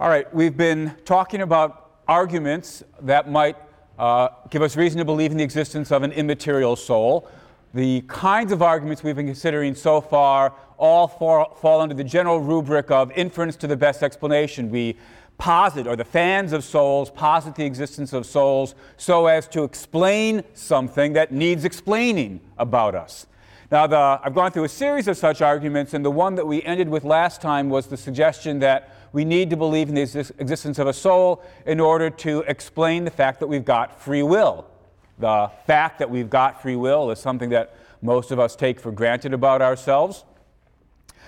All right, we've been talking about arguments that might uh, give us reason to believe in the existence of an immaterial soul. The kinds of arguments we've been considering so far all fall, fall under the general rubric of inference to the best explanation. We posit, or the fans of souls posit the existence of souls so as to explain something that needs explaining about us. Now, the, I've gone through a series of such arguments, and the one that we ended with last time was the suggestion that we need to believe in the existence of a soul in order to explain the fact that we've got free will. The fact that we've got free will is something that most of us take for granted about ourselves.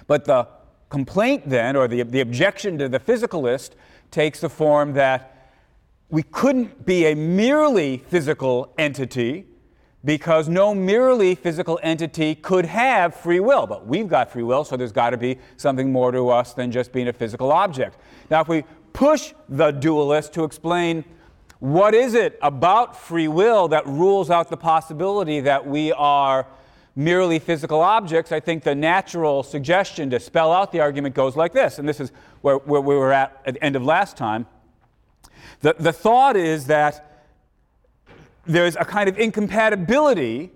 But the complaint then, or the, the objection to the physicalist, takes the form that we couldn't be a merely physical entity because no merely physical entity could have free will. But we've got free will, so there's got to be something more to us than just being a physical object. Now, if we push the dualist to explain what is it about free will that rules out the possibility that we are merely physical objects, I think the natural suggestion to spell out the argument goes like this, and this is where, where we were at at the end of last time. The, the thought is that there's a kind of incompatibility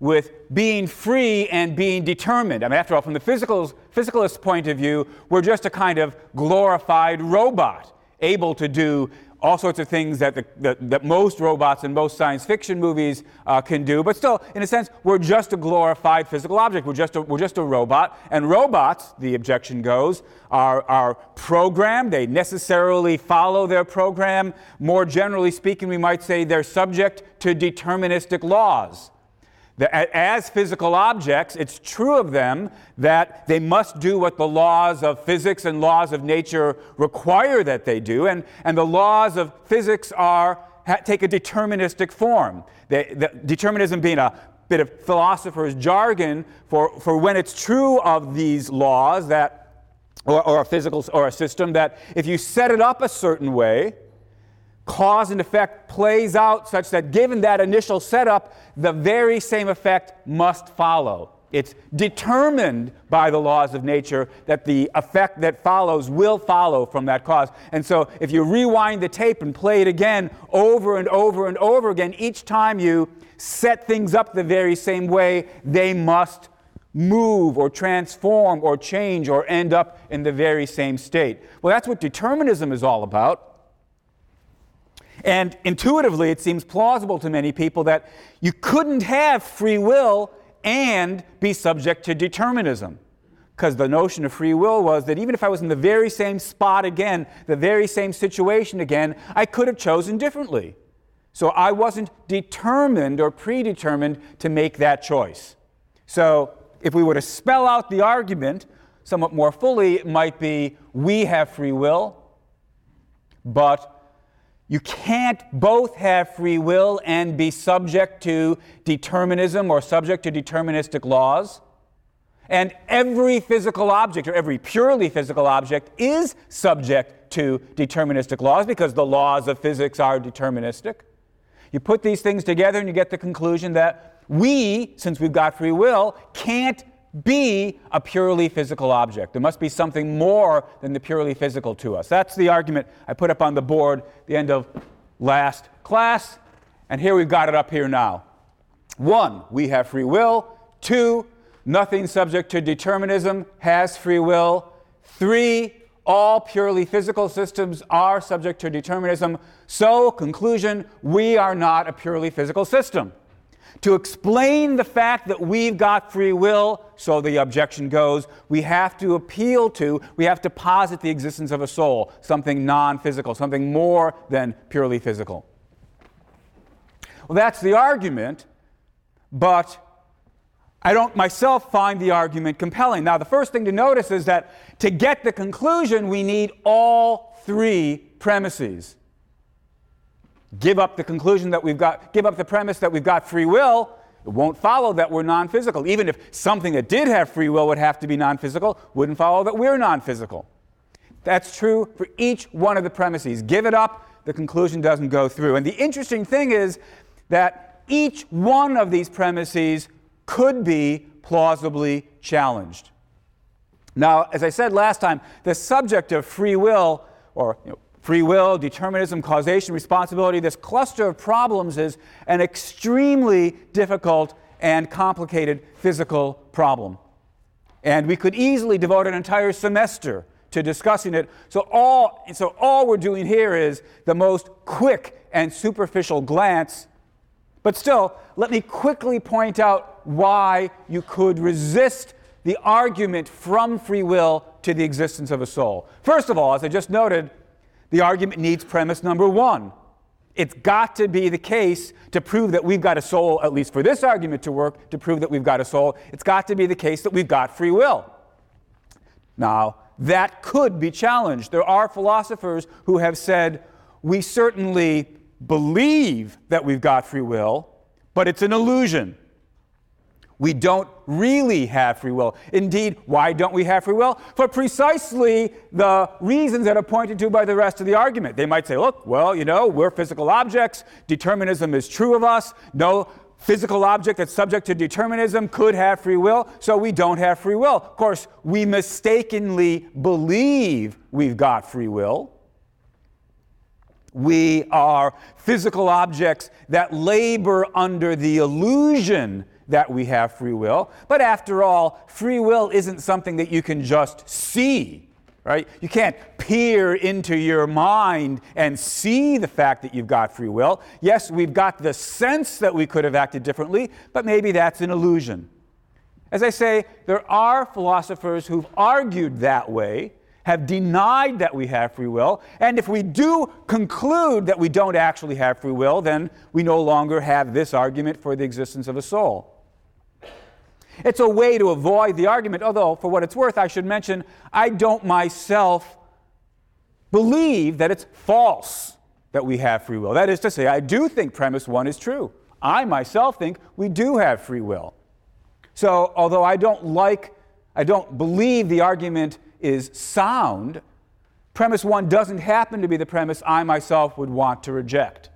with being free and being determined. I mean, after all, from the physicalist point of view, we're just a kind of glorified robot, able to do all sorts of things that, the, that, that most robots and most science fiction movies uh, can do. But still, in a sense, we're just a glorified physical object. We're just a, we're just a robot. And robots, the objection goes, are, are programmed. They necessarily follow their program. More generally speaking, we might say they're subject to deterministic laws as physical objects, it's true of them that they must do what the laws of physics and laws of nature require that they do, and, and the laws of physics are, take a deterministic form. They, the, determinism being a bit of philosopher's jargon for, for when it's true of these laws that, or, or a physical or a system, that if you set it up a certain way, cause and effect plays out such that given that initial setup, the very same effect must follow. It's determined by the laws of nature that the effect that follows will follow from that cause. And so, if you rewind the tape and play it again over and over and over again, each time you set things up the very same way, they must move or transform or change or end up in the very same state. Well, that's what determinism is all about. And intuitively, it seems plausible to many people that you couldn't have free will and be subject to determinism. Because the notion of free will was that even if I was in the very same spot again, the very same situation again, I could have chosen differently. So I wasn't determined or predetermined to make that choice. So if we were to spell out the argument somewhat more fully, it might be we have free will, but you can't both have free will and be subject to determinism or subject to deterministic laws. And every physical object, or every purely physical object, is subject to deterministic laws because the laws of physics are deterministic. You put these things together and you get the conclusion that we, since we've got free will, can't be a purely physical object. There must be something more than the purely physical to us. That's the argument I put up on the board the end of last class, and here we've got it up here now. One, we have free will. Two, nothing subject to determinism has free will. Three, all purely physical systems are subject to determinism. So, conclusion, we are not a purely physical system. To explain the fact that we've got free will, so the objection goes, we have to appeal to, we have to posit the existence of a soul, something non physical, something more than purely physical. Well, that's the argument, but I don't myself find the argument compelling. Now, the first thing to notice is that to get the conclusion, we need all three premises give up the conclusion that we've got, give up the premise that we've got free will, it won't follow that we're non physical. Even if something that did have free will would have to be non physical, wouldn't follow that we're non physical. That's true for each one of the premises. Give it up, the conclusion doesn't go through. And the interesting thing is that each one of these premises could be plausibly challenged. Now, as I said last time, the subject of free will or you know, free will, determinism, causation, responsibility, this cluster of problems is an extremely difficult and complicated physical problem. And we could easily devote an entire semester to discussing it. So all, so all we're doing here is the most quick and superficial glance. But still, let me quickly point out why you could resist the argument from free will to the existence of a soul. First of all, as I just noted, the argument needs premise number one. It's got to be the case to prove that we've got a soul, at least for this argument to work, to prove that we've got a soul. It's got to be the case that we've got free will. Now, that could be challenged. There are philosophers who have said, we certainly believe that we've got free will, but it's an illusion. We don't really have free will. Indeed, why don't we have free will? For precisely the reasons that are pointed to by the rest of the argument. They might say, look, well, you know, we're physical objects, determinism is true of us, no physical object that's subject to determinism could have free will, so we don't have free will. Of course, we mistakenly believe we've got free will. We are physical objects that labor under the illusion that we have free will. But after all, free will isn't something that you can just see right? You can't peer into your mind and see the fact that you've got free will. Yes, we've got the sense that we could have acted differently, but maybe that's an illusion. As I say, there are philosophers who've argued that way, have denied that we have free will, and if we do conclude that we don't actually have free will, then we no longer have this argument for the existence of a soul. It's a way to avoid the argument, although, for what it's worth, I should mention, I don't myself believe that it's false that we have free will. That is to say, I do think premise one is true. I myself think we do have free will. So, although I don't like, I don't believe the argument is sound, premise one doesn't happen to be the premise I myself would want to reject.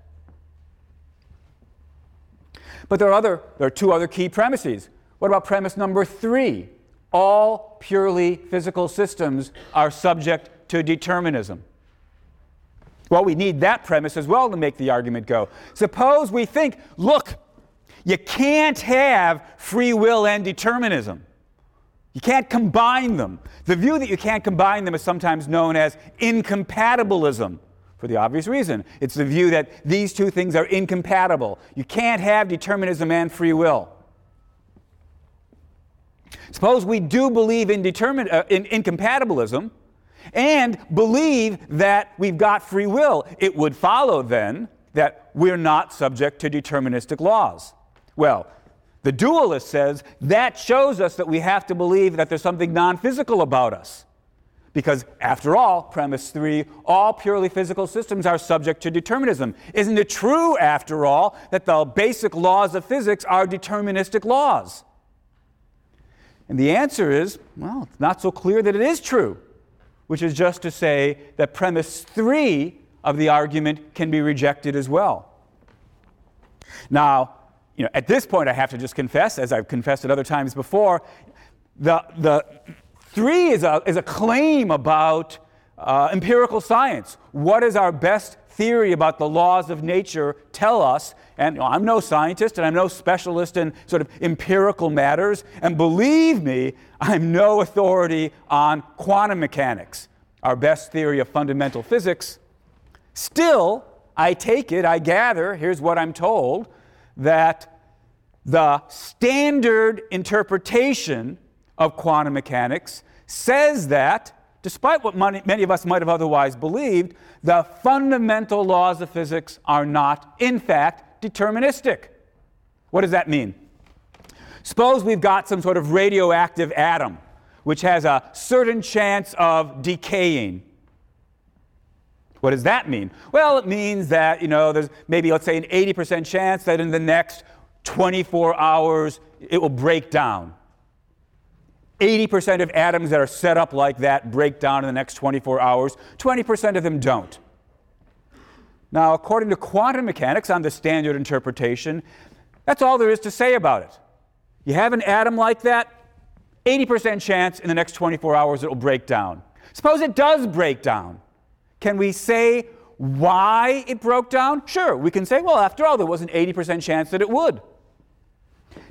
But there are, other, there are two other key premises. What about premise number three? All purely physical systems are subject to determinism. Well, we need that premise as well to make the argument go. Suppose we think, look, you can't have free will and determinism. You can't combine them. The view that you can't combine them is sometimes known as incompatibilism for the obvious reason. It's the view that these two things are incompatible. You can't have determinism and free will. Suppose we do believe in, determin- uh, in incompatibilism and believe that we've got free will. It would follow then that we're not subject to deterministic laws. Well, the dualist says that shows us that we have to believe that there's something non physical about us. Because, after all, premise three, all purely physical systems are subject to determinism. Isn't it true, after all, that the basic laws of physics are deterministic laws? And the answer is well, it's not so clear that it is true, which is just to say that premise three of the argument can be rejected as well. Now, you know, at this point, I have to just confess, as I've confessed at other times before, the, the three is a, is a claim about uh, empirical science. What is our best theory about the laws of nature tell us, and you know, I'm no scientist and I'm no specialist in sort of empirical matters, and believe me, I'm no authority on quantum mechanics, our best theory of fundamental physics. Still, I take it, I gather, here's what I'm told, that the standard interpretation of quantum mechanics says that despite what many of us might have otherwise believed, the fundamental laws of physics are not, in fact, deterministic. What does that mean? Suppose we've got some sort of radioactive atom which has a certain chance of decaying. What does that mean? Well, it means that, you know, there's maybe, let's say, an 80% chance that in the next 24 hours it will break down. 80% of atoms that are set up like that break down in the next 24 hours, 20% of them don't. Now, according to quantum mechanics, on the standard interpretation, that's all there is to say about it. You have an atom like that, 80% chance in the next 24 hours it will break down. Suppose it does break down. Can we say why it broke down? Sure, we can say, well, after all, there was an 80% chance that it would.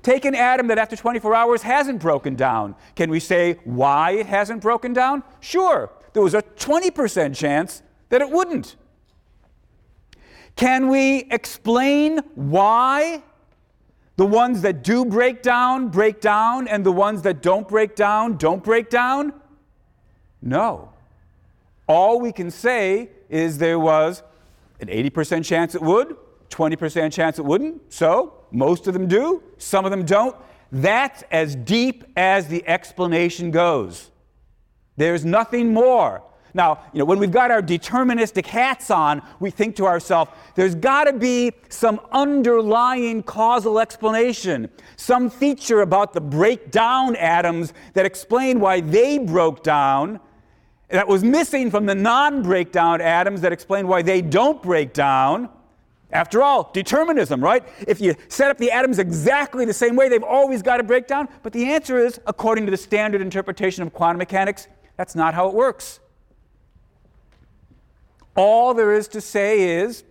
Take an atom that after 24 hours hasn't broken down. Can we say why it hasn't broken down? Sure, there was a 20% chance that it wouldn't. Can we explain why the ones that do break down break down and the ones that don't break down don't break down? No. All we can say is there was an 80% chance it would, 20% chance it wouldn't. So most of them do, some of them don't. That's as deep as the explanation goes. There's nothing more. Now, you know, when we've got our deterministic hats on, we think to ourselves, there's got to be some underlying causal explanation, some feature about the breakdown atoms that explain why they broke down that was missing from the non breakdown atoms that explain why they don't break down. After all, determinism, right? If you set up the atoms exactly the same way, they've always got to break down. But the answer is, according to the standard interpretation of quantum mechanics, that's not how it works. All there is to say is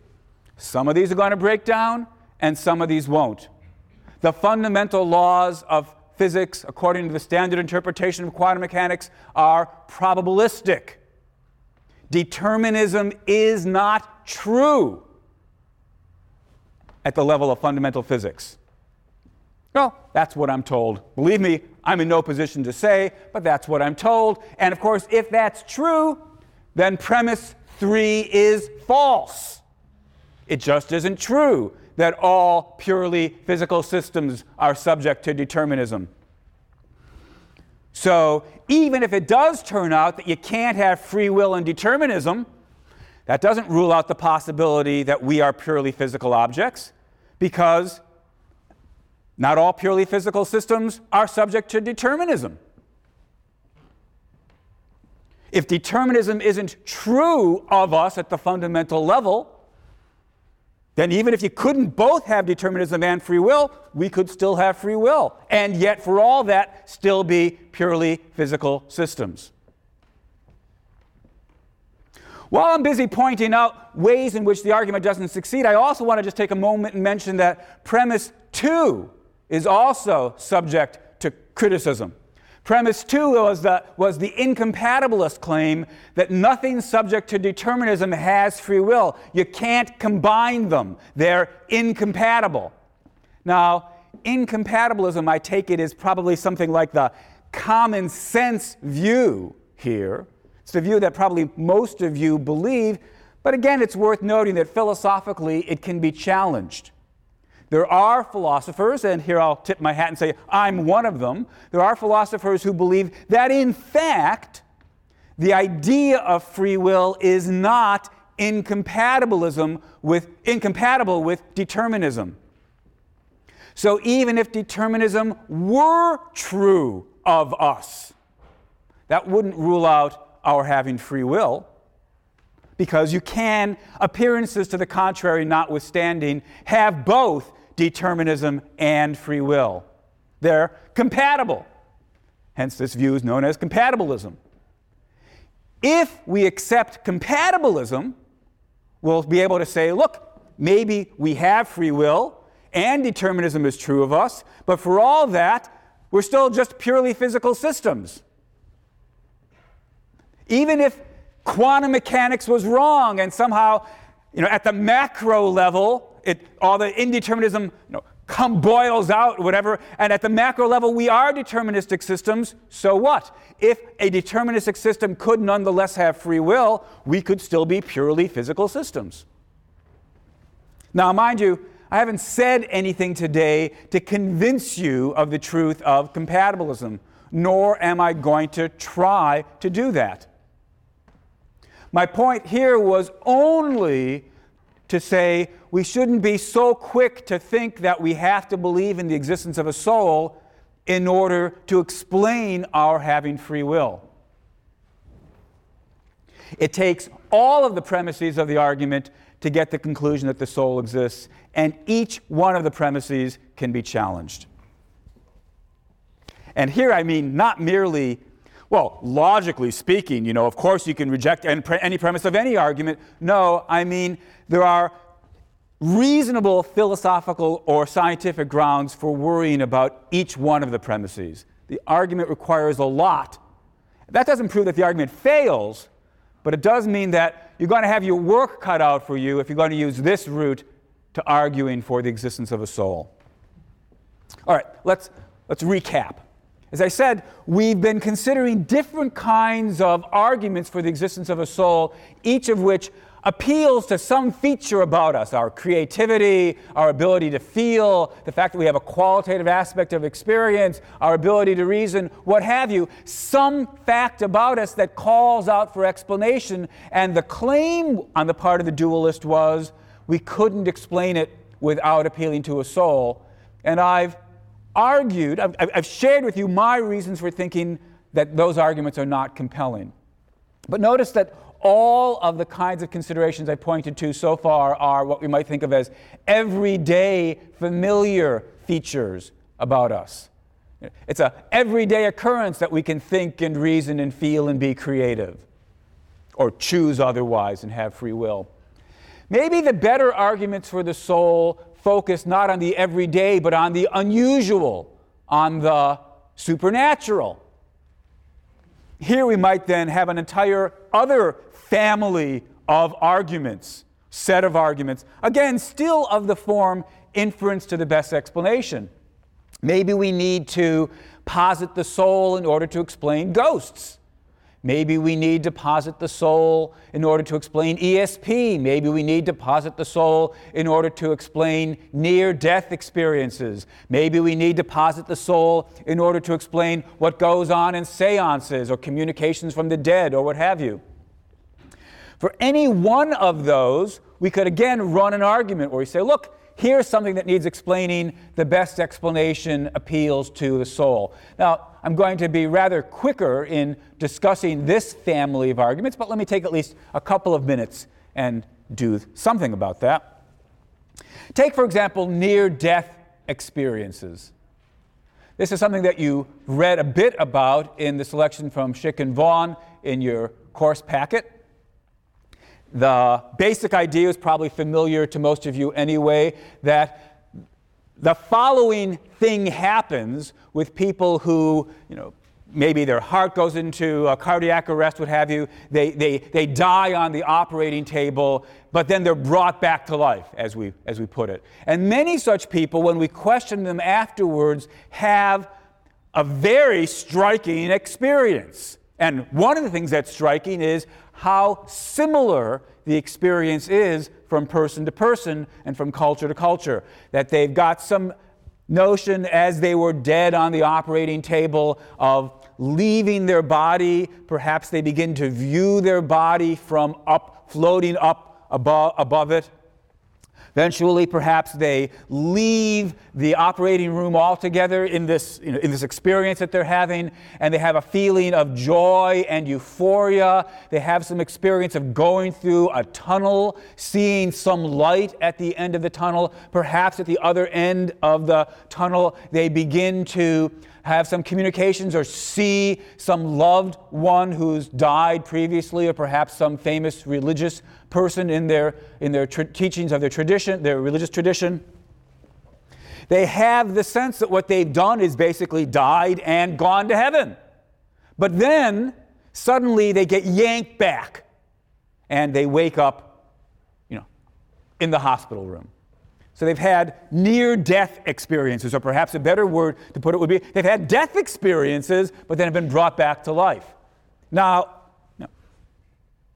some of these are going to break down and some of these won't. The fundamental laws of physics, according to the standard interpretation of quantum mechanics, are probabilistic. Determinism is not true at the level of fundamental physics? Well, that's what I'm told. Believe me, I'm in no position to say, but that's what I'm told. And of course, if that's true, then premise three is false. It just isn't true that all purely physical systems are subject to determinism. So, even if it does turn out that you can't have free will and determinism, that doesn't rule out the possibility that we are purely physical objects, because not all purely physical systems are subject to determinism. If determinism isn't true of us at the fundamental level, then even if you couldn't both have determinism and free will, we could still have free will. And yet, for all that, still be purely physical systems. While I'm busy pointing out ways in which the argument doesn't succeed, I also want to just take a moment and mention that premise two is also subject to criticism. Premise two was the, was the incompatibilist claim that nothing subject to determinism has free will. You can't combine them, they're incompatible. Now, incompatibilism, I take it, is probably something like the common sense view here. It's the view that probably most of you believe, but again, it's worth noting that philosophically it can be challenged. There are philosophers, and here I'll tip my hat and say I'm one of them. There are philosophers who believe that in fact, the idea of free will is not incompatibilism with, incompatible with determinism. So even if determinism were true of us, that wouldn't rule out our having free will, because you can, appearances to the contrary notwithstanding, have both determinism and free will. They're compatible. Hence, this view is known as compatibilism. If we accept compatibilism, we'll be able to say, look, maybe we have free will and determinism is true of us, but for all that, we're still just purely physical systems. Even if quantum mechanics was wrong and somehow, you know, at the macro level, it, all the indeterminism you know, come boils out, whatever, and at the macro level, we are deterministic systems, so what? If a deterministic system could nonetheless have free will, we could still be purely physical systems. Now, mind you, I haven't said anything today to convince you of the truth of compatibilism, nor am I going to try to do that. My point here was only to say we shouldn't be so quick to think that we have to believe in the existence of a soul in order to explain our having free will. It takes all of the premises of the argument to get the conclusion that the soul exists, and each one of the premises can be challenged. And here I mean not merely Well, logically speaking, you know, of course you can reject any premise of any argument. No, I mean, there are reasonable philosophical or scientific grounds for worrying about each one of the premises. The argument requires a lot. That doesn't prove that the argument fails, but it does mean that you're going to have your work cut out for you if you're going to use this route to arguing for the existence of a soul. All right, let's, let's recap. As I said, we've been considering different kinds of arguments for the existence of a soul, each of which appeals to some feature about us our creativity, our ability to feel, the fact that we have a qualitative aspect of experience, our ability to reason, what have you, some fact about us that calls out for explanation. And the claim on the part of the dualist was we couldn't explain it without appealing to a soul. And I've argued, I've, I've shared with you my reasons for thinking that those arguments are not compelling. But notice that all of the kinds of considerations I pointed to so far are what we might think of as everyday, familiar features about us. It's an everyday occurrence that we can think and reason and feel and be creative, or choose otherwise and have free will. Maybe the better arguments for the soul focus not on the everyday, but on the unusual, on the supernatural. Here we might then have an entire other family of arguments, set of arguments, again, still of the form inference to the best explanation. Maybe we need to posit the soul in order to explain ghosts. Maybe we need to posit the soul in order to explain ESP. Maybe we need to posit the soul in order to explain near death experiences. Maybe we need to posit the soul in order to explain what goes on in seances or communications from the dead or what have you. For any one of those, we could again run an argument where we say, look, here's something that needs explaining. The best explanation appeals to the soul. Now, I'm going to be rather quicker in discussing this family of arguments, but let me take at least a couple of minutes and do something about that. Take, for example, near death experiences. This is something that you read a bit about in the selection from Schick and Vaughn in your course packet. The basic idea is probably familiar to most of you anyway that the following thing happens with people who, you know, maybe their heart goes into a cardiac arrest, what have you. They, they, they die on the operating table, but then they're brought back to life, as we, as we put it. And many such people, when we question them afterwards, have a very striking experience. And one of the things that's striking is how similar the experience is from person to person and from culture to culture. That they've got some notion as they were dead on the operating table of leaving their body. Perhaps they begin to view their body from up, floating up above, above it. Eventually, perhaps they leave the operating room altogether in this, you know, in this experience that they're having, and they have a feeling of joy and euphoria. They have some experience of going through a tunnel, seeing some light at the end of the tunnel. Perhaps at the other end of the tunnel, they begin to have some communications or see some loved one who's died previously, or perhaps some famous religious person in their, in their tra- teachings of their tradition, their religious tradition. They have the sense that what they've done is basically died and gone to heaven. But then suddenly they get yanked back and they wake up, you know, in the hospital room. So they've had near death experiences, or perhaps a better word to put it would be they've had death experiences, but then have been brought back to life. Now,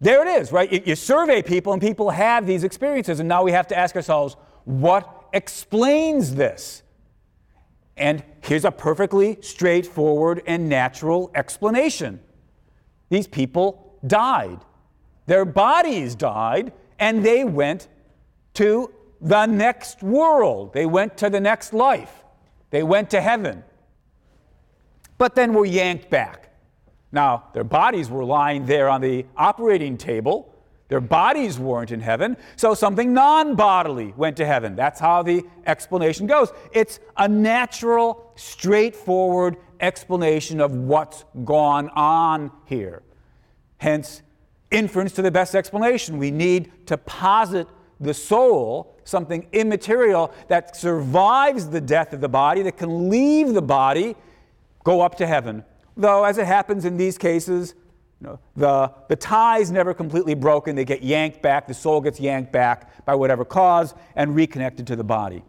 there it is, right? You, survey people, and people have these experiences, and now we have to ask ourselves, what explains this? And here's a perfectly straightforward and natural explanation these people died. Their bodies died, and they went to the next world. They went to the next life. They went to heaven. But then were yanked back. Now, their bodies were lying there on the operating table. Their bodies weren't in heaven, so something non bodily went to heaven. That's how the explanation goes. It's a natural, straightforward explanation of what's gone on here. Hence, inference to the best explanation. We need to posit the soul, something immaterial that survives the death of the body, that can leave the body, go up to heaven. Though, as it happens in these cases, you know, the, the tie is never completely broken. They get yanked back, the soul gets yanked back by whatever cause and reconnected to the body.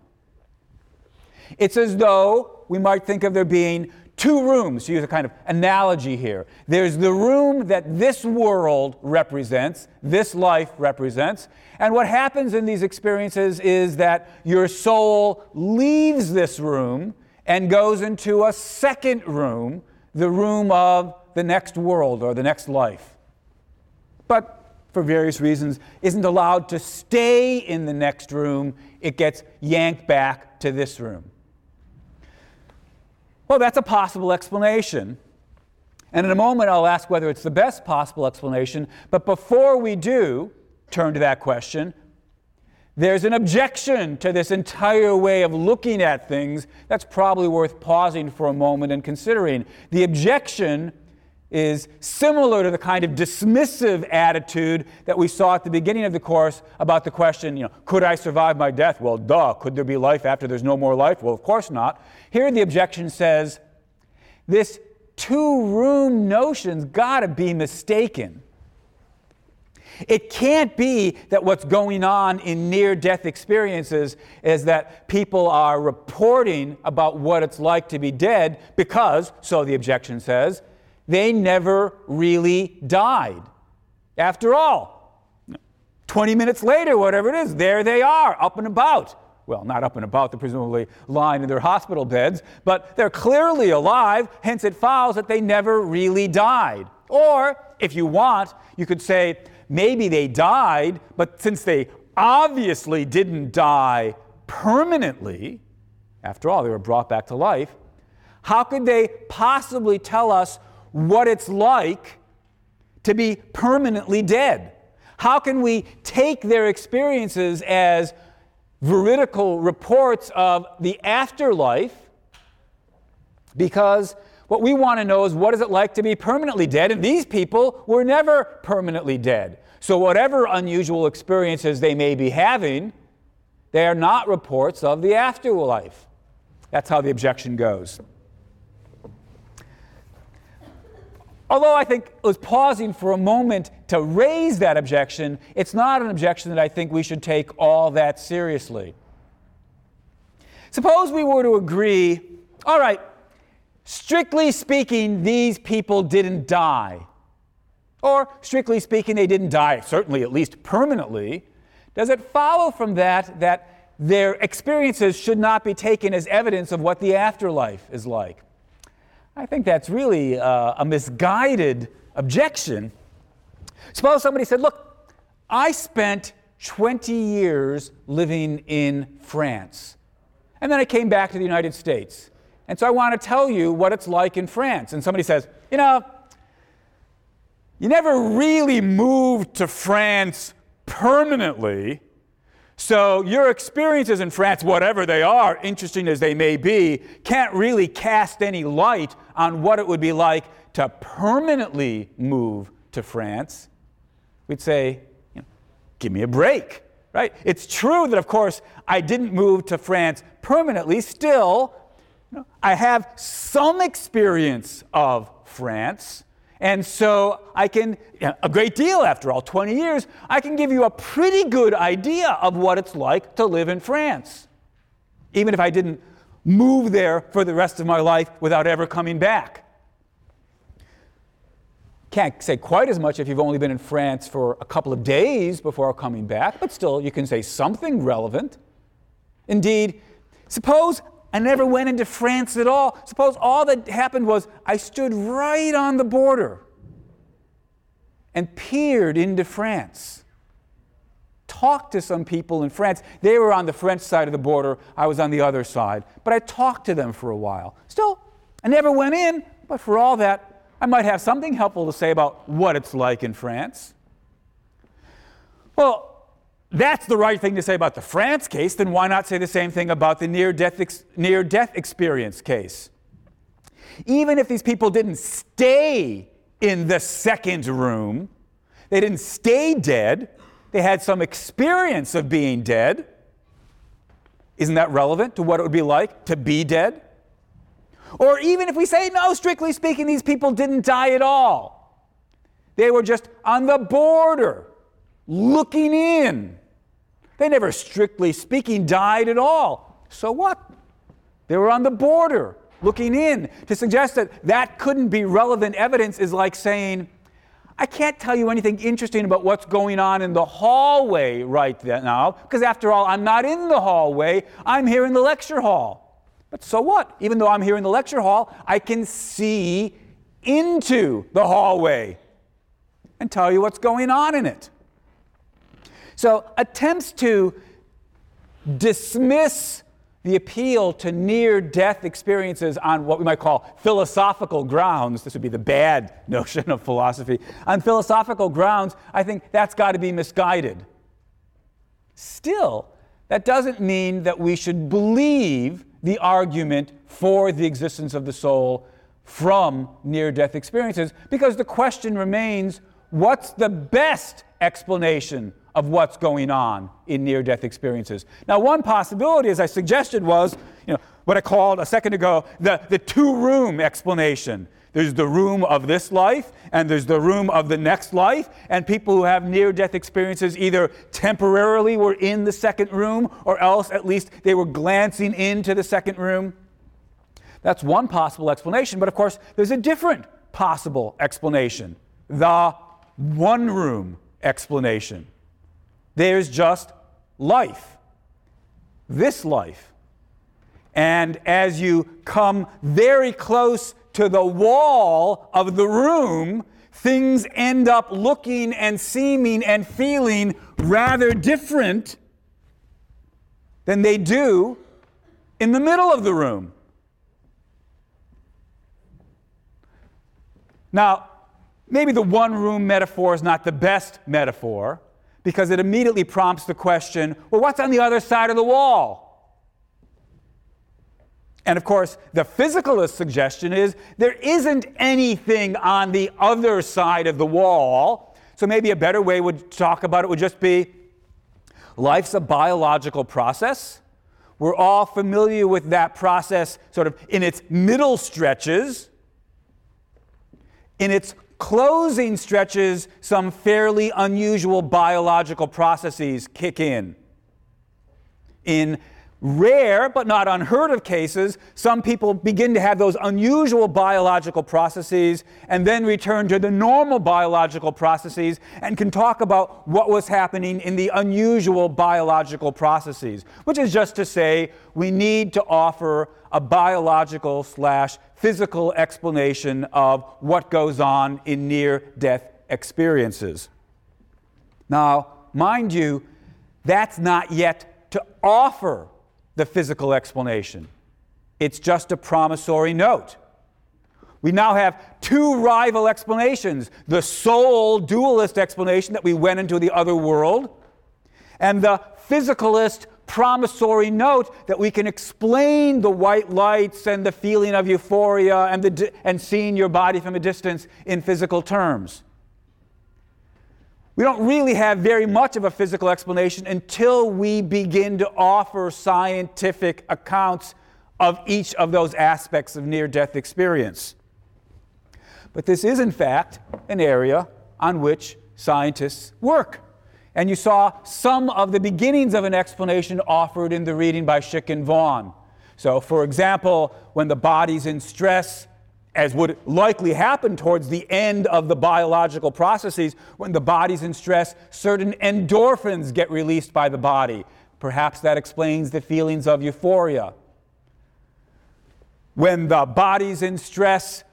It's as though we might think of there being two rooms, to use a kind of analogy here. There's the room that this world represents, this life represents, and what happens in these experiences is that your soul leaves this room and goes into a second room, the room of the next world or the next life. But for various reasons, isn't allowed to stay in the next room, it gets yanked back to this room. Well, that's a possible explanation. And in a moment, I'll ask whether it's the best possible explanation. But before we do turn to that question, there's an objection to this entire way of looking at things that's probably worth pausing for a moment and considering. The objection is similar to the kind of dismissive attitude that we saw at the beginning of the course about the question, you know, could I survive my death? Well, duh. Could there be life after there's no more life? Well, of course not. Here the objection says this two room notion's got to be mistaken. It can't be that what's going on in near death experiences is that people are reporting about what it's like to be dead because, so the objection says, they never really died. After all, 20 minutes later, whatever it is, there they are, up and about. Well, not up and about, they're presumably lying in their hospital beds, but they're clearly alive, hence it follows that they never really died. Or, if you want, you could say maybe they died, but since they obviously didn't die permanently, after all, they were brought back to life, how could they possibly tell us what it's like to be permanently dead. How can we take their experiences as veridical reports of the afterlife? Because what we want to know is what is it like to be permanently dead? And these people were never permanently dead. So, whatever unusual experiences they may be having, they are not reports of the afterlife. That's how the objection goes. Although I think it was pausing for a moment to raise that objection, it's not an objection that I think we should take all that seriously. Suppose we were to agree all right, strictly speaking, these people didn't die. Or, strictly speaking, they didn't die, certainly at least permanently. Does it follow from that that their experiences should not be taken as evidence of what the afterlife is like? I think that's really uh, a misguided objection. Suppose somebody said, Look, I spent 20 years living in France, and then I came back to the United States. And so I want to tell you what it's like in France. And somebody says, You know, you never really moved to France permanently. So, your experiences in France, whatever they are, interesting as they may be, can't really cast any light on what it would be like to permanently move to France. We'd say, you know, give me a break, right? It's true that, of course, I didn't move to France permanently. Still, you know, I have some experience of France. And so I can, a great deal after all, 20 years, I can give you a pretty good idea of what it's like to live in France, even if I didn't move there for the rest of my life without ever coming back. Can't say quite as much if you've only been in France for a couple of days before coming back, but still you can say something relevant. Indeed, suppose I never went into France at all. Suppose all that happened was I stood right on the border and peered into France. Talked to some people in France. They were on the French side of the border, I was on the other side. But I talked to them for a while. Still, I never went in, but for all that, I might have something helpful to say about what it's like in France. Well, that's the right thing to say about the France case, then why not say the same thing about the near death, ex- near death experience case? even if these people didn't stay in the second room, they didn't stay dead, they had some experience of being dead. Isn't that relevant to what it would be like to be dead? Or even if we say, no, strictly speaking, these people didn't die at all. They were just on the border, looking in. They never, strictly speaking, died at all. So what? They were on the border, looking in. To suggest that that couldn't be relevant evidence is like saying, I can't tell you anything interesting about what's going on in the hallway right now, because after all, I'm not in the hallway, I'm here in the lecture hall. But so what? Even though I'm here in the lecture hall, I can see into the hallway and tell you what's going on in it. So, attempts to dismiss the appeal to near death experiences on what we might call philosophical grounds, this would be the bad notion of philosophy, on philosophical grounds, I think that's got to be misguided. Still, that doesn't mean that we should believe the argument for the existence of the soul from near death experiences, because the question remains what's the best explanation of what's going on in near death experiences. Now, one possibility, as I suggested, was you know, what I called a second ago the, the two room explanation. There's the room of this life, and there's the room of the next life. And people who have near death experiences either temporarily were in the second room, or else at least they were glancing into the second room. That's one possible explanation. But of course, there's a different possible explanation the one room explanation. There's just life, this life. And as you come very close to the wall of the room, things end up looking and seeming and feeling rather different than they do in the middle of the room. Now, maybe the one room metaphor is not the best metaphor because it immediately prompts the question well, what's on the other side of the wall? And of course, the physicalist suggestion is there isn't anything on the other side of the wall. So maybe a better way would talk about it would just be life's a biological process. We're all familiar with that process sort of in its middle stretches. In its closing stretches, some fairly unusual biological processes kick in. In rare but not unheard of cases, some people begin to have those unusual biological processes and then return to the normal biological processes and can talk about what was happening in the unusual biological processes, which is just to say we need to offer a biological slash physical explanation of what goes on in near death experiences. Now, mind you, that's not yet to offer the physical explanation. It's just a promissory note. We now have two rival explanations the soul dualist explanation that we went into the other world, and the physicalist promissory note that we can explain the white lights and the feeling of euphoria and, the, and seeing your body from a distance in physical terms. We don't really have very much of a physical explanation until we begin to offer scientific accounts of each of those aspects of near death experience. But this is, in fact, an area on which scientists work. And you saw some of the beginnings of an explanation offered in the reading by Schick and Vaughn. So, for example, when the body's in stress, as would likely happen towards the end of the biological processes, when the body's in stress, certain endorphins get released by the body. Perhaps that explains the feelings of euphoria. When the body's in stress,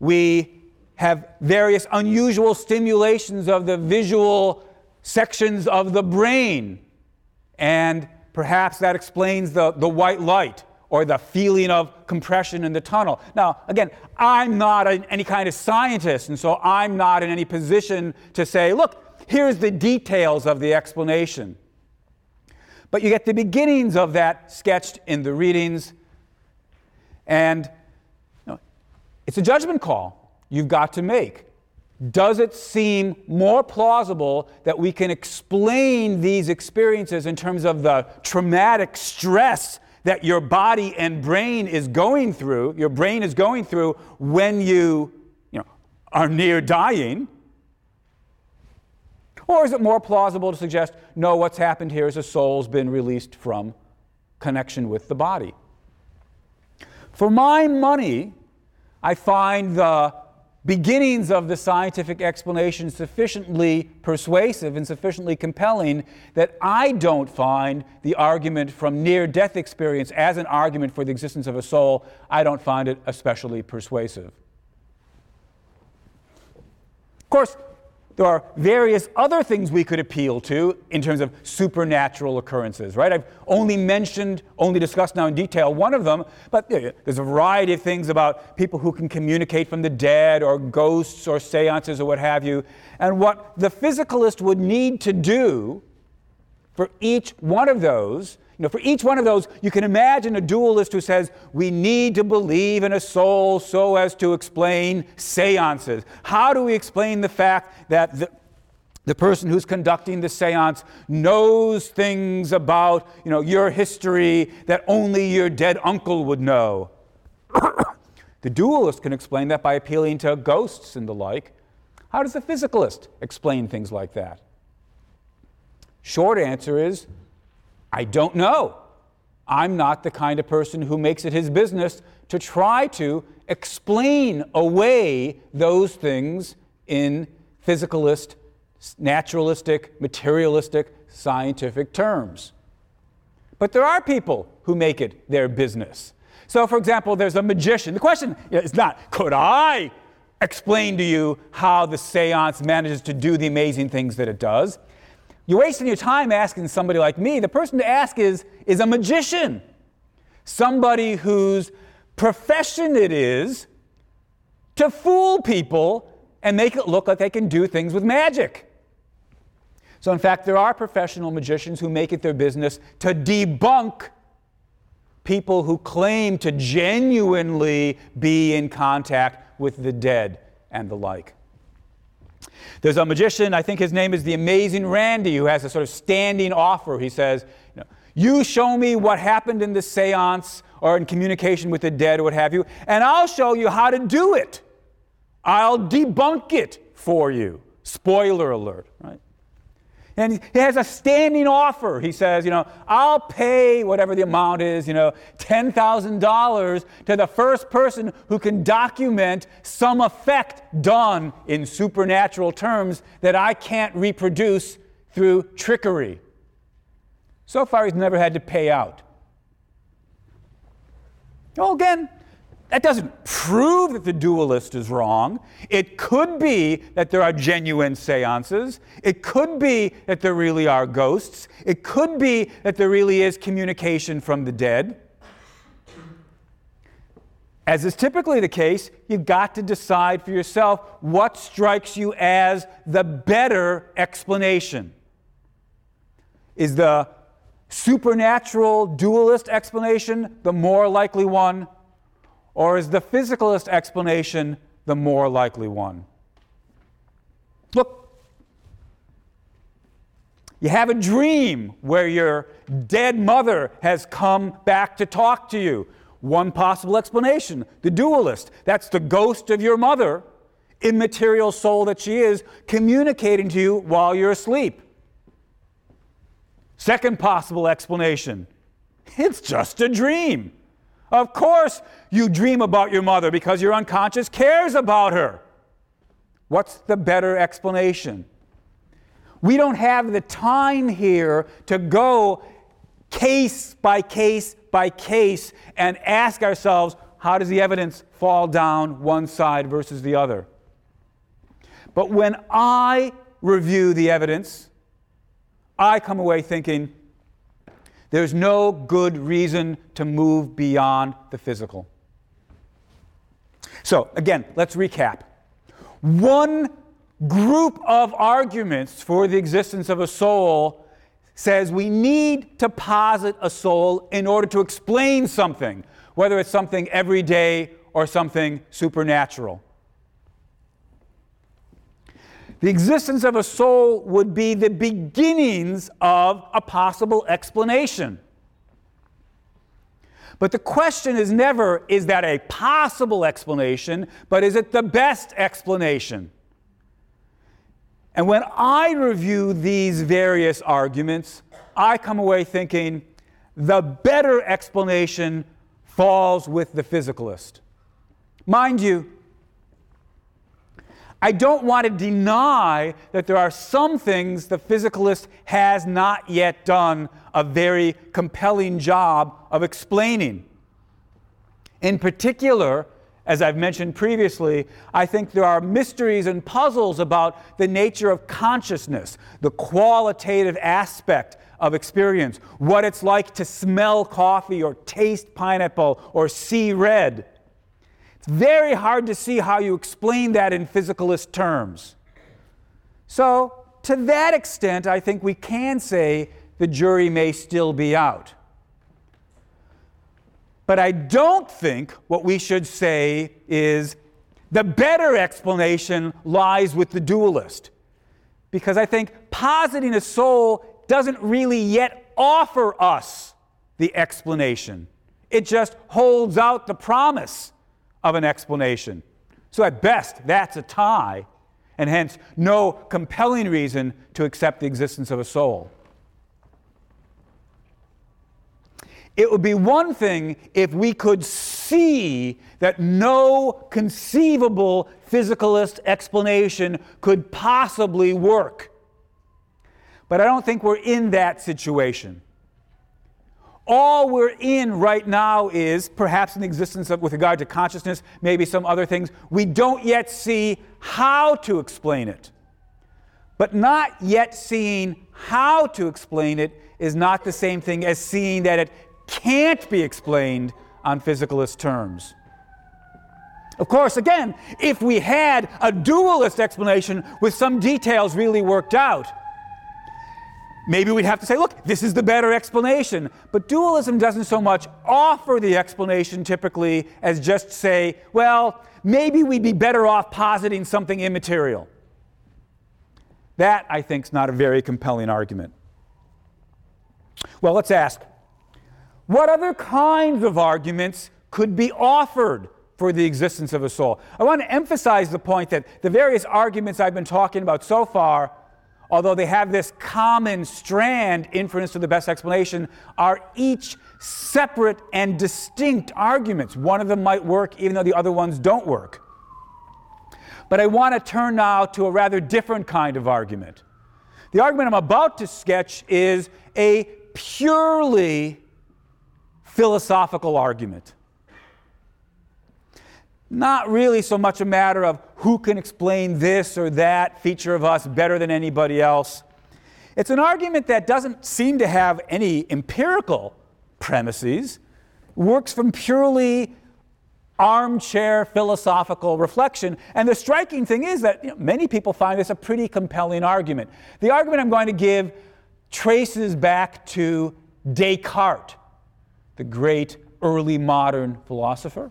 we have various unusual stimulations of the visual sections of the brain. And perhaps that explains the, the white light or the feeling of compression in the tunnel. Now, again, I'm not any kind of scientist, and so I'm not in any position to say, look, here's the details of the explanation. But you get the beginnings of that sketched in the readings. And you know, It's a judgment call you've got to make. Does it seem more plausible that we can explain these experiences in terms of the traumatic stress that your body and brain is going through, your brain is going through when you, you know, are near dying? Or is it more plausible to suggest, no, what's happened here is a soul's been released from connection with the body? For my money, I find the beginnings of the scientific explanation sufficiently persuasive and sufficiently compelling that I don't find the argument from near death experience as an argument for the existence of a soul, I don't find it especially persuasive. Of course, there are various other things we could appeal to in terms of supernatural occurrences, right? I've only mentioned, only discussed now in detail one of them, but there's a variety of things about people who can communicate from the dead or ghosts or seances or what have you. And what the physicalist would need to do for each one of those you know, for each one of those, you can imagine a dualist who says, we need to believe in a soul so as to explain seances. How do we explain the fact that the, the person who's conducting the seance knows things about, you know, your history that only your dead uncle would know? the dualist can explain that by appealing to ghosts and the like. How does the physicalist explain things like that? Short answer is I don't know. I'm not the kind of person who makes it his business to try to explain away those things in physicalist, naturalistic, materialistic, scientific terms. But there are people who make it their business. So, for example, there's a magician. The question is not, could I explain to you how the seance manages to do the amazing things that it does? You're wasting your time asking somebody like me. The person to ask is, is a magician, somebody whose profession it is to fool people and make it look like they can do things with magic. So, in fact, there are professional magicians who make it their business to debunk people who claim to genuinely be in contact with the dead and the like. There's a magician, I think his name is the Amazing Randi, who has a sort of standing offer. He says, you, know, you show me what happened in the seance or in communication with the dead or what have you, and I'll show you how to do it. I'll debunk it for you. Spoiler alert, right? And he has a standing offer. He says, you know, I'll pay whatever the amount is, you know, $10,000 to the first person who can document some effect done in supernatural terms that I can't reproduce through trickery. So far, he's never had to pay out. Well, again, that doesn't prove that the dualist is wrong. It could be that there are genuine seances. It could be that there really are ghosts. It could be that there really is communication from the dead. As is typically the case, you've got to decide for yourself what strikes you as the better explanation. Is the supernatural dualist explanation the more likely one? Or is the physicalist explanation the more likely one? Look, you have a dream where your dead mother has come back to talk to you. One possible explanation the dualist. That's the ghost of your mother, immaterial soul that she is, communicating to you while you're asleep. Second possible explanation it's just a dream. Of course, you dream about your mother because your unconscious cares about her. What's the better explanation? We don't have the time here to go case by case by case and ask ourselves how does the evidence fall down one side versus the other? But when I review the evidence, I come away thinking there's no good reason to move beyond the physical. So, again, let's recap. One group of arguments for the existence of a soul says we need to posit a soul in order to explain something, whether it's something everyday or something supernatural. The existence of a soul would be the beginnings of a possible explanation. But the question is never, is that a possible explanation, but is it the best explanation? And when I review these various arguments, I come away thinking the better explanation falls with the physicalist. Mind you, I don't want to deny that there are some things the physicalist has not yet done a very compelling job of explaining. In particular, as I've mentioned previously, I think there are mysteries and puzzles about the nature of consciousness, the qualitative aspect of experience, what it's like to smell coffee or taste pineapple or see red. It's very hard to see how you explain that in physicalist terms. So, to that extent, I think we can say the jury may still be out. But I don't think what we should say is the better explanation lies with the dualist. Because I think positing a soul doesn't really yet offer us the explanation, it just holds out the promise of an explanation. So, at best, that's a tie, and hence no compelling reason to accept the existence of a soul. It would be one thing if we could see that no conceivable physicalist explanation could possibly work. But I don't think we're in that situation. All we're in right now is perhaps an existence of, with regard to consciousness, maybe some other things. We don't yet see how to explain it. But not yet seeing how to explain it is not the same thing as seeing that it can't be explained on physicalist terms. Of course, again, if we had a dualist explanation with some details really worked out, maybe we'd have to say, look, this is the better explanation. But dualism doesn't so much offer the explanation typically as just say, well, maybe we'd be better off positing something immaterial. That, I think, is not a very compelling argument. Well, let's ask what other kinds of arguments could be offered for the existence of a soul? I want to emphasize the point that the various arguments I've been talking about so far although they have this common strand, inference to the best explanation, are each separate and distinct arguments. One of them might work even though the other ones don't work. But I want to turn now to a rather different kind of argument. The argument I'm about to sketch is a purely philosophical argument not really so much a matter of who can explain this or that feature of us better than anybody else. It's an argument that doesn't seem to have any empirical premises, works from purely armchair philosophical reflection. And the striking thing is that you know, many people find this a pretty compelling argument. The argument I'm going to give traces back to Descartes, the great early modern philosopher.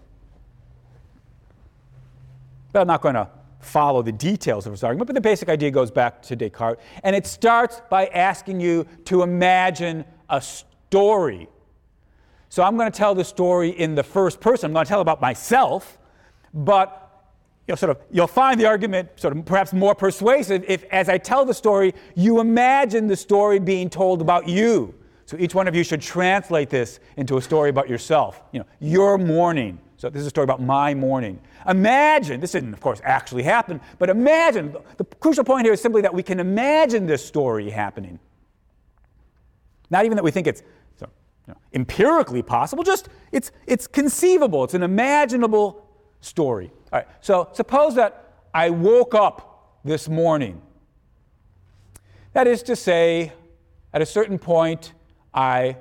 But I'm not going to follow the details of his argument, but the basic idea goes back to Descartes. And it starts by asking you to imagine a story. So I'm going to tell the story in the first person. I'm going to tell about myself, but you know, sort of, you'll find the argument sort of perhaps more persuasive if, as I tell the story, you imagine the story being told about you. So each one of you should translate this into a story about yourself. You know, your morning. So this is a story about my morning. Imagine, this didn't, of course, actually happen, but imagine, the crucial point here is simply that we can imagine this story happening. Not even that we think it's so, you know, empirically possible, just it's, it's conceivable, it's an imaginable story. All right, so suppose that I woke up this morning. That is to say, at a certain point, I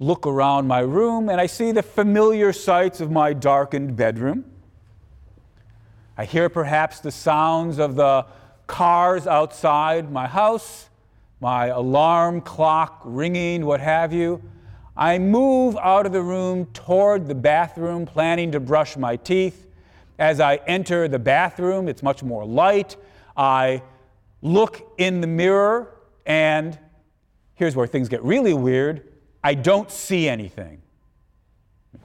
look around my room and I see the familiar sights of my darkened bedroom. I hear perhaps the sounds of the cars outside my house, my alarm clock ringing, what have you. I move out of the room toward the bathroom, planning to brush my teeth. As I enter the bathroom, it's much more light. I look in the mirror, and here's where things get really weird I don't see anything.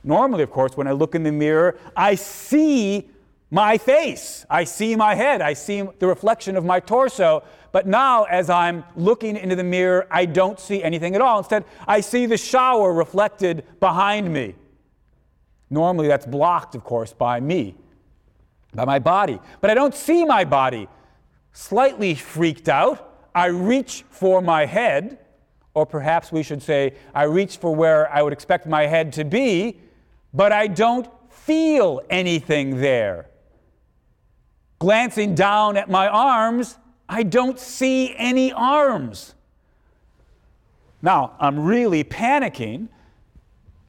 Normally, of course, when I look in the mirror, I see my face. I see my head. I see the reflection of my torso. But now, as I'm looking into the mirror, I don't see anything at all. Instead, I see the shower reflected behind me. Normally, that's blocked, of course, by me, by my body. But I don't see my body. Slightly freaked out, I reach for my head, or perhaps we should say, I reach for where I would expect my head to be, but I don't feel anything there. Glancing down at my arms, I don't see any arms. Now, I'm really panicking.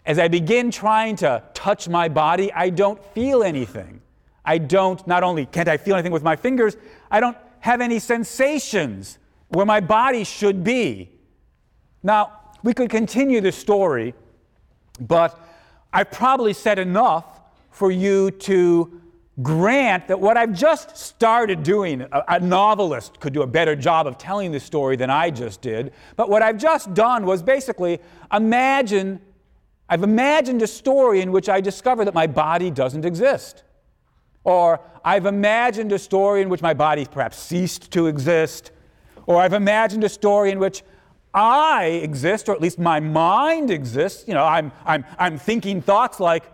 As I begin trying to touch my body, I don't feel anything. I don't, not only can't I feel anything with my fingers, I don't have any sensations where my body should be. Now, we could continue the story, but I've probably said enough for you to grant that what I've just started doing, a, a, novelist could do a better job of telling the story than I just did, but what I've just done was basically imagine, I've imagined a story in which I discover that my body doesn't exist. Or I've imagined a story in which my body perhaps ceased to exist. Or I've imagined a story in which I exist, or at least my mind exists. You know, I'm, I'm, I'm thinking thoughts like,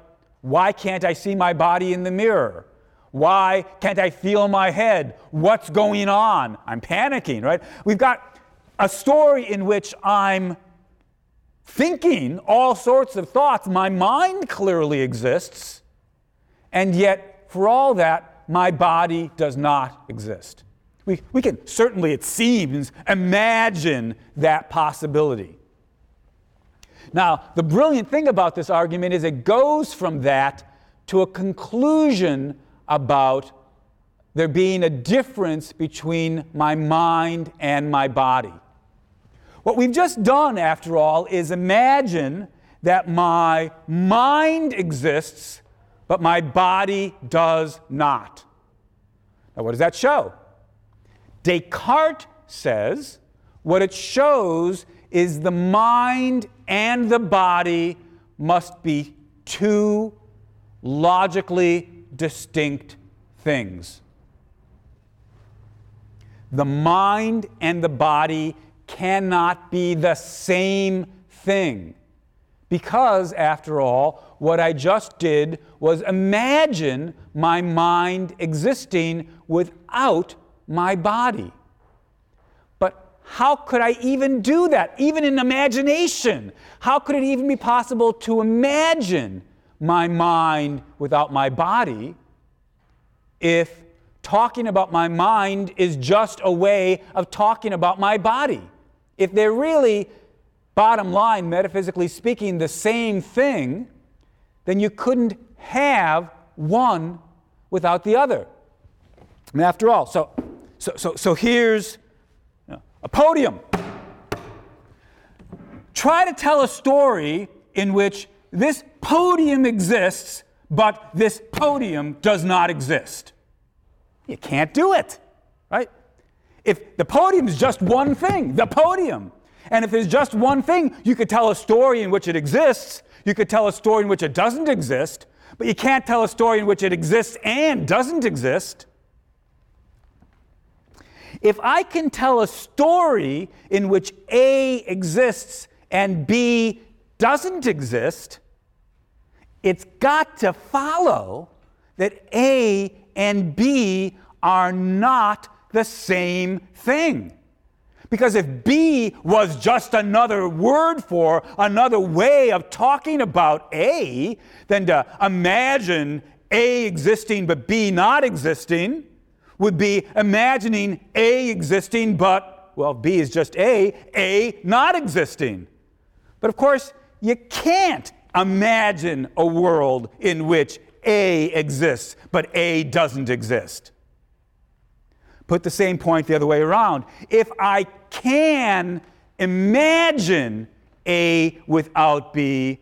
why can't I see my body in the mirror? Why can't I feel my head? What's going on? I'm panicking, right? We've got a story in which I'm thinking all sorts of thoughts. My mind clearly exists, and yet, for all that, my body does not exist. We, we can certainly, it seems, imagine that possibility. Now, the brilliant thing about this argument is it goes from that to a conclusion about there being a difference between my mind and my body. What we've just done, after all, is imagine that my mind exists, but my body does not. Now, what does that show? Descartes says what it shows is the mind and the body must be two logically distinct things. The mind and the body cannot be the same thing. Because, after all, what I just did was imagine my mind existing without my body. But how could I even do that, even in imagination? How could it even be possible to imagine my mind without my body if talking about my mind is just a way of talking about my body? If they're really, bottom line, metaphysically speaking, the same thing, then you couldn't have one without the other. And after all, so so, so, so here's a podium. Try to tell a story in which this podium exists, but this podium does not exist. You can't do it, right? If the podium is just one thing, the podium, and if there's just one thing, you could tell a story in which it exists, you could tell a story in which it doesn't exist, but you can't tell a story in which it exists and doesn't exist. If I can tell a story in which A exists and B doesn't exist, it's got to follow that A and B are not the same thing. Because if B was just another word for, another way of talking about A, then to imagine A existing but B not existing would be imagining A existing, but, well, B is just A, A not existing. But of course, you can't imagine a world in which A exists, but A doesn't exist. Put the same point the other way around. If I can imagine A without B,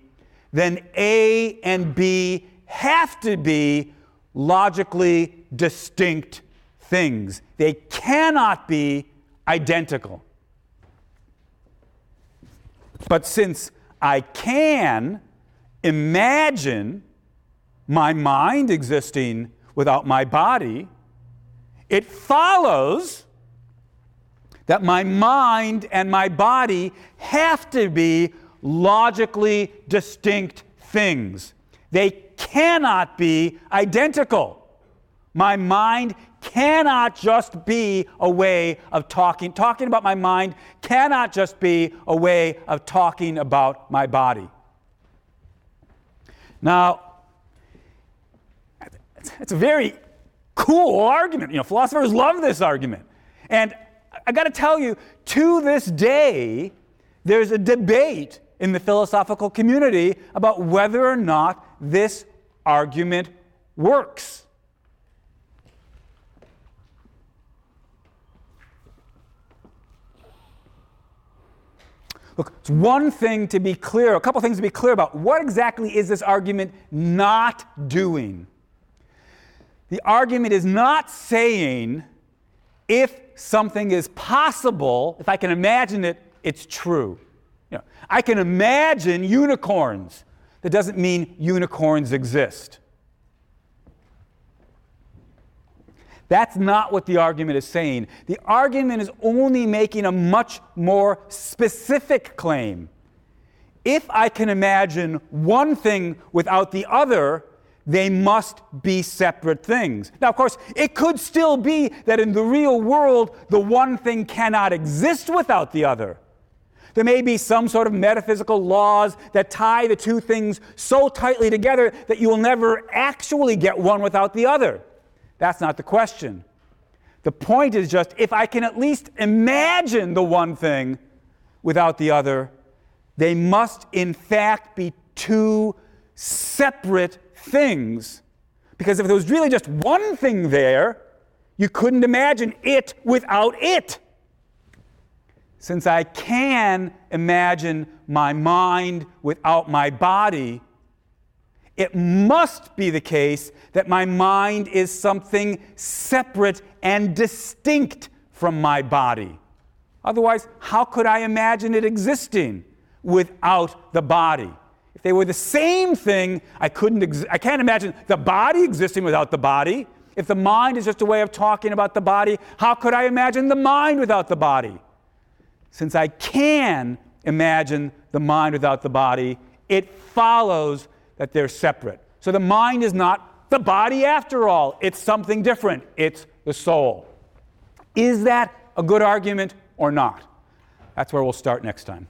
then A and B have to be logically distinct things. They cannot be identical. But since I can imagine my mind existing without my body, it follows that my mind and my body have to be logically distinct things. They cannot be identical. My mind cannot just be a way of talking. Talking about my mind cannot just be a way of talking about my body. Now, it's a very cool argument. You know, philosophers love this argument. And I got to tell you, to this day, there's a debate in the philosophical community about whether or not this argument works. Look, it's one thing to be clear, a couple things to be clear about. What exactly is this argument not doing? The argument is not saying if something is possible, if I can imagine it, it's true. You know, I can imagine unicorns. That doesn't mean unicorns exist. That's not what the argument is saying. The argument is only making a much more specific claim. If I can imagine one thing without the other, they must be separate things. Now, of course, it could still be that in the real world, the one thing cannot exist without the other. There may be some sort of metaphysical laws that tie the two things so tightly together that you will never actually get one without the other. That's not the question. The point is just if I can at least imagine the one thing without the other, they must in fact be two separate things. Because if there was really just one thing there, you couldn't imagine it without it. Since I can imagine my mind without my body, it must be the case that my mind is something separate and distinct from my body. Otherwise, how could I imagine it existing without the body? If they were the same thing, I couldn't ex- I can't imagine the body existing without the body. If the mind is just a way of talking about the body, how could I imagine the mind without the body? Since I can imagine the mind without the body, it follows that they're separate. So the mind is not the body after all, it's something different. It's the soul. Is that a good argument or not? That's where we'll start next time.